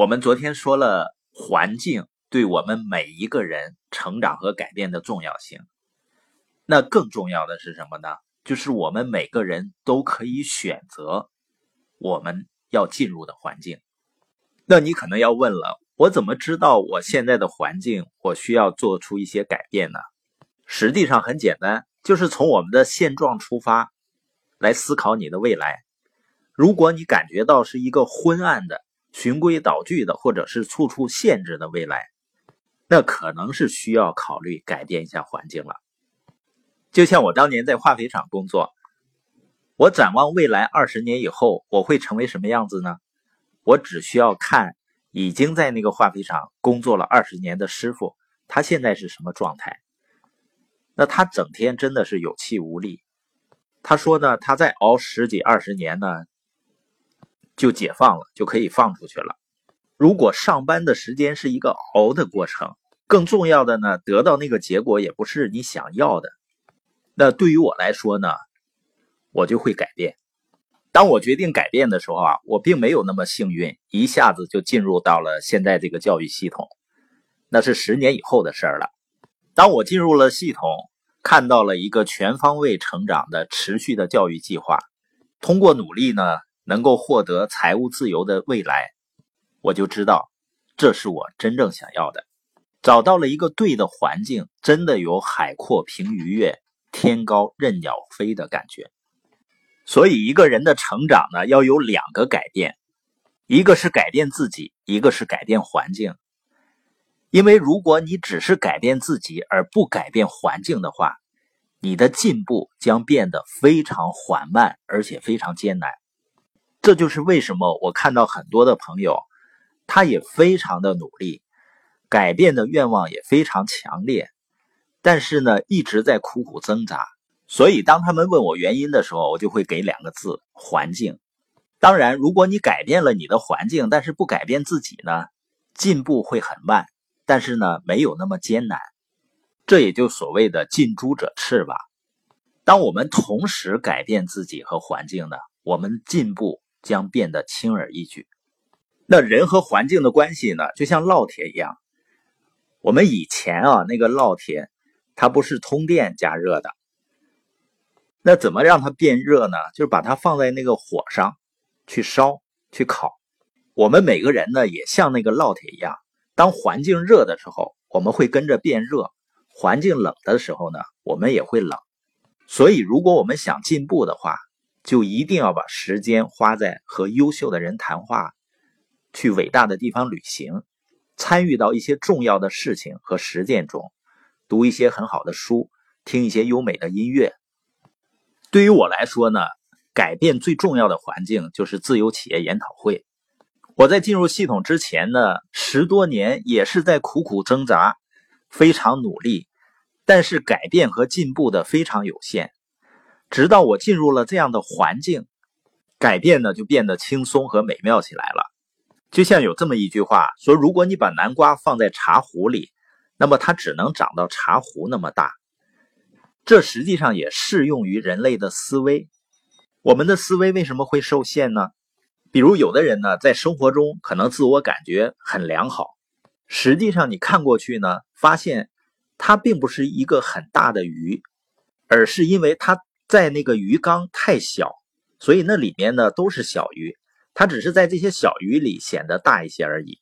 我们昨天说了环境对我们每一个人成长和改变的重要性，那更重要的是什么呢？就是我们每个人都可以选择我们要进入的环境。那你可能要问了，我怎么知道我现在的环境我需要做出一些改变呢？实际上很简单，就是从我们的现状出发来思考你的未来。如果你感觉到是一个昏暗的，循规蹈矩的，或者是处处限制的未来，那可能是需要考虑改变一下环境了。就像我当年在化肥厂工作，我展望未来二十年以后，我会成为什么样子呢？我只需要看已经在那个化肥厂工作了二十年的师傅，他现在是什么状态？那他整天真的是有气无力。他说呢，他再熬十几二十年呢。就解放了，就可以放出去了。如果上班的时间是一个熬的过程，更重要的呢，得到那个结果也不是你想要的。那对于我来说呢，我就会改变。当我决定改变的时候啊，我并没有那么幸运，一下子就进入到了现在这个教育系统。那是十年以后的事儿了。当我进入了系统，看到了一个全方位成长的持续的教育计划，通过努力呢。能够获得财务自由的未来，我就知道这是我真正想要的。找到了一个对的环境，真的有海阔凭鱼跃、天高任鸟飞的感觉。所以，一个人的成长呢，要有两个改变，一个是改变自己，一个是改变环境。因为如果你只是改变自己而不改变环境的话，你的进步将变得非常缓慢，而且非常艰难。这就是为什么我看到很多的朋友，他也非常的努力，改变的愿望也非常强烈，但是呢，一直在苦苦挣扎。所以，当他们问我原因的时候，我就会给两个字：环境。当然，如果你改变了你的环境，但是不改变自己呢，进步会很慢，但是呢，没有那么艰难。这也就所谓的近朱者赤吧。当我们同时改变自己和环境呢，我们进步。将变得轻而易举。那人和环境的关系呢？就像烙铁一样。我们以前啊，那个烙铁它不是通电加热的。那怎么让它变热呢？就是把它放在那个火上去烧去烤。我们每个人呢，也像那个烙铁一样。当环境热的时候，我们会跟着变热；环境冷的时候呢，我们也会冷。所以，如果我们想进步的话，就一定要把时间花在和优秀的人谈话，去伟大的地方旅行，参与到一些重要的事情和实践中，读一些很好的书，听一些优美的音乐。对于我来说呢，改变最重要的环境就是自由企业研讨会。我在进入系统之前呢，十多年也是在苦苦挣扎，非常努力，但是改变和进步的非常有限。直到我进入了这样的环境，改变呢就变得轻松和美妙起来了。就像有这么一句话说：“如果你把南瓜放在茶壶里，那么它只能长到茶壶那么大。”这实际上也适用于人类的思维。我们的思维为什么会受限呢？比如有的人呢，在生活中可能自我感觉很良好，实际上你看过去呢，发现它并不是一个很大的鱼，而是因为它。在那个鱼缸太小，所以那里面呢都是小鱼，它只是在这些小鱼里显得大一些而已。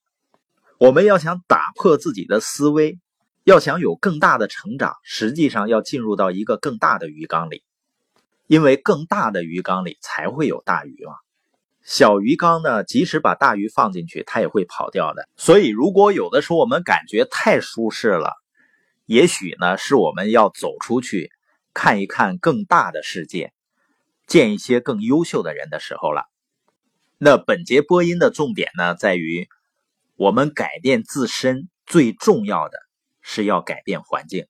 我们要想打破自己的思维，要想有更大的成长，实际上要进入到一个更大的鱼缸里，因为更大的鱼缸里才会有大鱼嘛。小鱼缸呢，即使把大鱼放进去，它也会跑掉的。所以，如果有的时候我们感觉太舒适了，也许呢是我们要走出去。看一看更大的世界，见一些更优秀的人的时候了。那本节播音的重点呢，在于我们改变自身，最重要的是要改变环境。